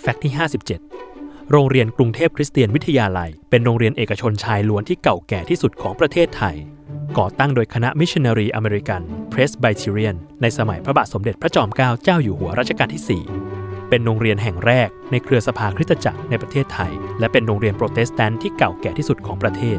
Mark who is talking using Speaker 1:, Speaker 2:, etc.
Speaker 1: fact ที่ 57 โรงเรียนกรุงเทพคริสเตียนวิทยาลัย เป็นโรงเรียนเอกชนชายล้วนที่เก่าแก่ที่สุดของประเทศไทย ก่อตั้งโดยคณะมิชชันนารีอเมริกันเพรสไบเทเรียนในสมัยพระบาทสมเด็จพระจอมเกล้าเจ้าอยู่หัวรัชกาลที่ 4 เป็นโรงเรียนแห่งแรกในเครือสภาคริสตจักรในประเทศไทย และเป็นโรงเรียนโปรเตสแตนต์ที่เก่าแก่ที่สุดของประเทศ